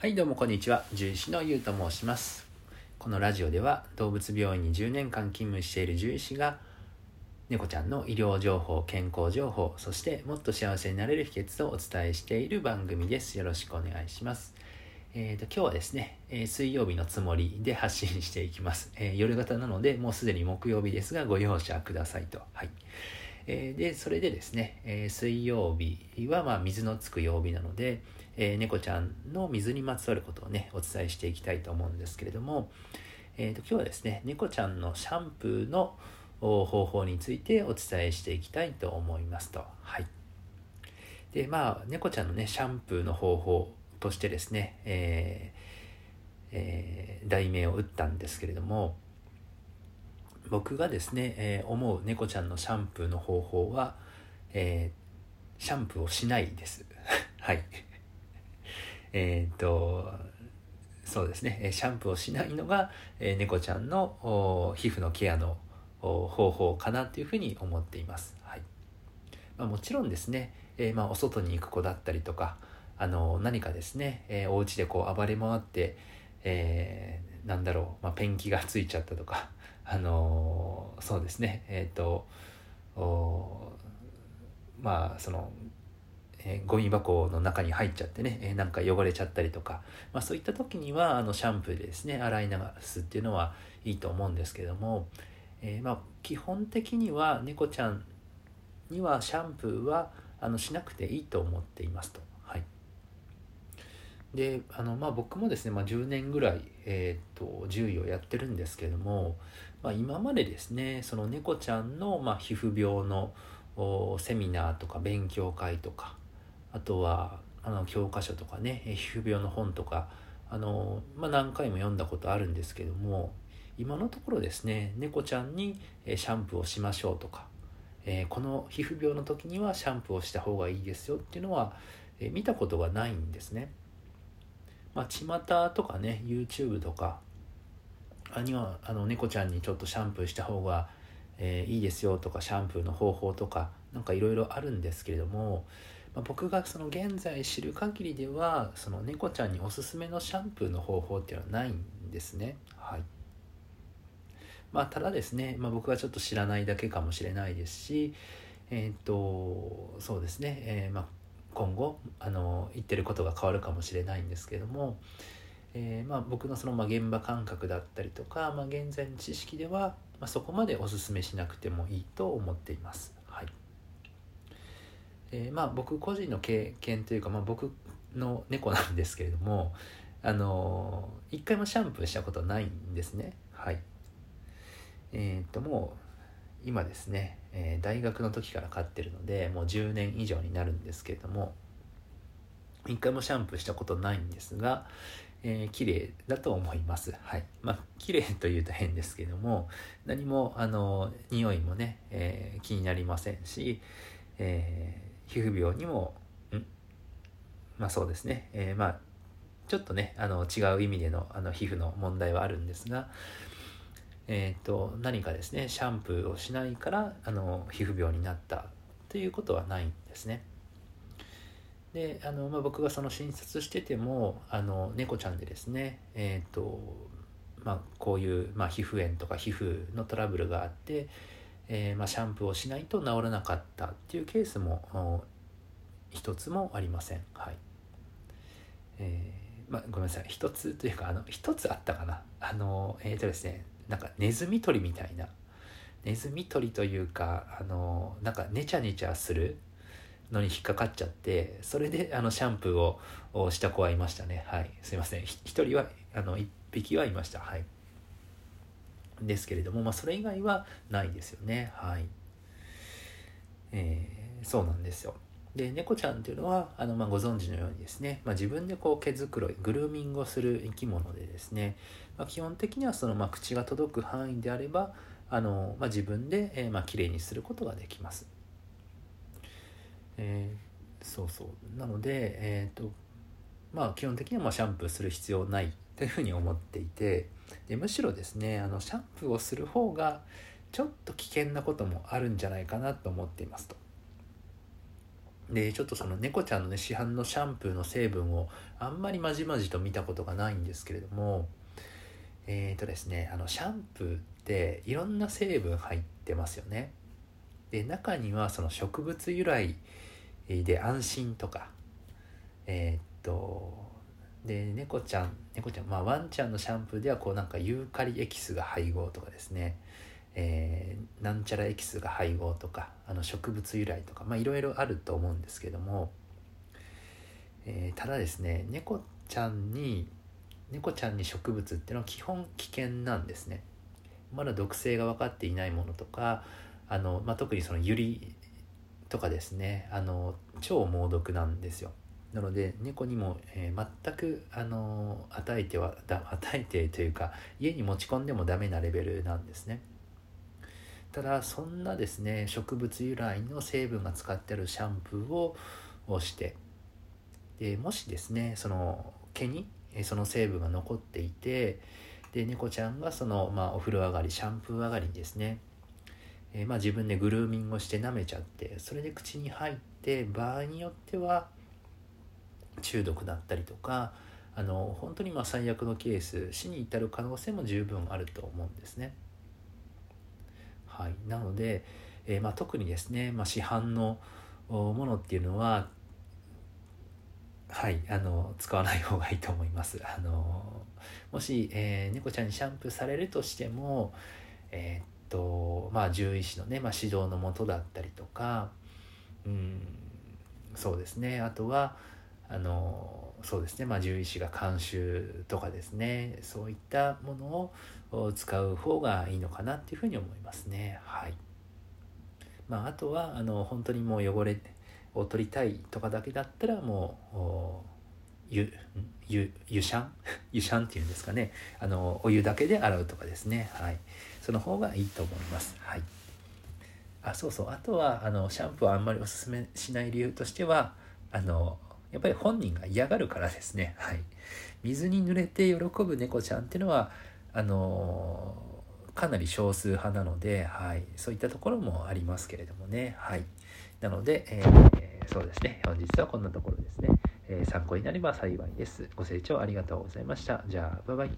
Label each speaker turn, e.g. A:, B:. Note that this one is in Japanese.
A: はいどうもこんにちは。獣医師のゆうと申します。このラジオでは動物病院に10年間勤務している獣医師が猫ちゃんの医療情報健康情報そしてもっと幸せになれる秘訣をお伝えしている番組です。よろしくお願いします。えーと、今日はですね、えー、水曜日のつもりで発信していきます、えー、夜型なのでもうすでに木曜日ですがご容赦くださいと。はい。え、でそれでですね、え、水曜日はま水のつく曜日なので、え、猫ちゃんの水にまつわることをねお伝えしていきたいと思うんですけれども、えーと、今日はですね猫ちゃんのシャンプーの方法についてお伝えしていきたいと思いますと。はい。でまあ猫ちゃんのねシャンプーの方法としてですね、えーえー、題名を打ったんですけれども僕がですね、えー、思う猫ちゃんのシャンプーの方法は、えー、シャンプーをしないです。はい。えっと、そうですね、シャンプーをしないのが、えー、猫ちゃんの皮膚のケアの方法かなというふうに思っています。はいまあ、もちろんですね、えー、まあ、お外に行く子だったりとか、あの何かですね、えー、お家でこう暴れ回って、え、なんだろう、まあ、ペンキがついちゃったとか、あのそうですねえっ、ー、とまあその、えー、ゴミ箱の中に入っちゃってね、えー、なんか汚れちゃったりとか、まあ、そういった時にはあのシャンプーでですね洗い流すっていうのはいいと思うんですけども、えー、まあ基本的には猫ちゃんにはシャンプーはあのしなくていいと思っていますと。であのまあ僕もですね、まあ、10年ぐらい、えーと、獣医をやってるんですけども、まあ、今までですねその猫ちゃんの、まあ、皮膚病のセミナーとか勉強会とかあとはあの教科書とかね皮膚病の本とかあの、まあ、何回も読んだことあるんですけども今のところですね猫ちゃんにシャンプーをしましょうとか、えー、この皮膚病の時にはシャンプーをした方がいいですよっていうのは、えー、見たことがないんですね。まあ、巷とかね YouTube とかあにはあの猫ちゃんにちょっとシャンプーした方が、えー、いいですよとかシャンプーの方法とかなんかいろいろあるんですけれども、まあ、僕がその現在知る限りではその猫ちゃんにおすすめのシャンプーの方法っていうのはないんですね。はい。まあただですね、まあ、僕はちょっと知らないだけかもしれないですしえっ、とそうですね、えー、まあ今後あの言ってることが変わるかもしれないんですけども、えー、まあ、僕のそのま現場感覚だったりとか、まあ、現在の知識では、まあ、そこまでおすすめしなくてもいいと思っています。はいえー、まあ、僕個人の経験というか、まあ、僕の猫なんですけれどもあの一回もシャンプーしたことないんですね。はいえー、っともう今ですね、えー、大学の時から飼ってるのでもう10年以上になるんですけれども一回もシャンプーしたことないんですが、えー、綺麗だと思います。はい。まあ、綺麗というと変ですけども、何も、あの、匂いもね、えー、気になりませんし、えー、皮膚病にも、ん？まあそうですね、えー、まあ、ちょっとね、あの、違う意味での、あの、皮膚の問題はあるんですが、えーと、何かですねシャンプーをしないからあの皮膚病になったということはないんですね。であの、まあ、僕がその診察しててもあの猫ちゃんでですねえ、ー、とまあ、こういう、まあ、皮膚炎とか皮膚のトラブルがあって、えー、まあ、シャンプーをしないと治らなかったっていうケースも一つもありません。はいえーまあ、ごめんなさい一つというかあの一つあったかなあのえっ、ー、とですねなんかネズミ捕りみたいな。ネズミ捕りというかあのなんかネチャネチャするのに引っかかっちゃってそれであのシャンプーをした子はいましたね。はい。すいません。一人はあの一匹はいました。はい。ですけれどもまあそれ以外はないですよね。はい。えー、そうなんですよ。で猫ちゃんっていうのはあの、まあ、ご存知のようにですね、まあ、自分でこう毛づくろいグルーミングをする生き物でですね、まあ、基本的にはその、まあ、口が届く範囲であればあの、まあ、自分で、えーまあ綺麗にすることができます。えー、そうそうなので、えーとまあ、基本的にはまあシャンプーする必要ないというふうに思っていてでむしろですねあのシャンプーをする方がちょっと危険なこともあるんじゃないかなと思っていますと。でちょっとその猫ちゃんのね市販のシャンプーの成分をあんまりまじまじと見たことがないんですけれどもえっ、ー、とですねあのシャンプーっていろんな成分入ってますよね。で中にはその植物由来で安心とかえっ、とで猫ちゃん猫ちゃんまあワンちゃんのシャンプーではこうなんかユーカリエキスが配合とかですね。えー、なんちゃらエキスが配合とかあの植物由来とかいろいろあると思うんですけども、えー、ただですね猫ちゃんに猫ちゃんに植物っていうのは基本危険なんですね。まだ毒性が分かっていないものとかあの、まあ、特にそのユリとかですねあの超猛毒なんですよ。なので猫にも、えー、全くあの与えては与えてというか家に持ち込んでもダメなレベルなんですね。ただそんなですね植物由来の成分が使ってあるシャンプーををしてでもしですねその毛にその成分が残っていてで猫ちゃんがその、まあ、お風呂上がりシャンプー上がりにですね、えー、まあ、自分でグルーミングをして舐めちゃってそれで口に入って場合によっては中毒だったりとかあの本当にま最悪のケース死に至る可能性も十分あると思うんですね。はい、なので、えー、まあ、特にですね、まあ、市販のものっていうのははいあの使わない方がいいと思います。あのもし、えー、猫ちゃんにシャンプーされるとしてもえー、っとまあ獣医師のね、まあ、指導のもとだったりとかうんそうですね。あとはあのそうですね、まあ、獣医師が監修とかですね。そういったものを使う方がいいのかなっていうふうに思いますね。はい。まあ、あとはあの本当にもう汚れを取りたいとかだけだったらもう湯湯湯シャン？湯シャンっていうんですかね。あのお湯だけで洗うとかですね、はい、その方がいいと思います。はい。あそうそう。あとはあのシャンプーはあんまりおすすめしない理由としてはあのやっぱり本人が嫌がるからですね。はい。水に濡れて喜ぶ猫ちゃんっていうのは、あのー、かなり少数派なので、はい。そういったところもありますけれどもね。はい。なので、えー、そうですね。本日はこんなところですね。えー、参考になれば幸いです。ご清聴ありがとうございました。じゃあ、バイバイ。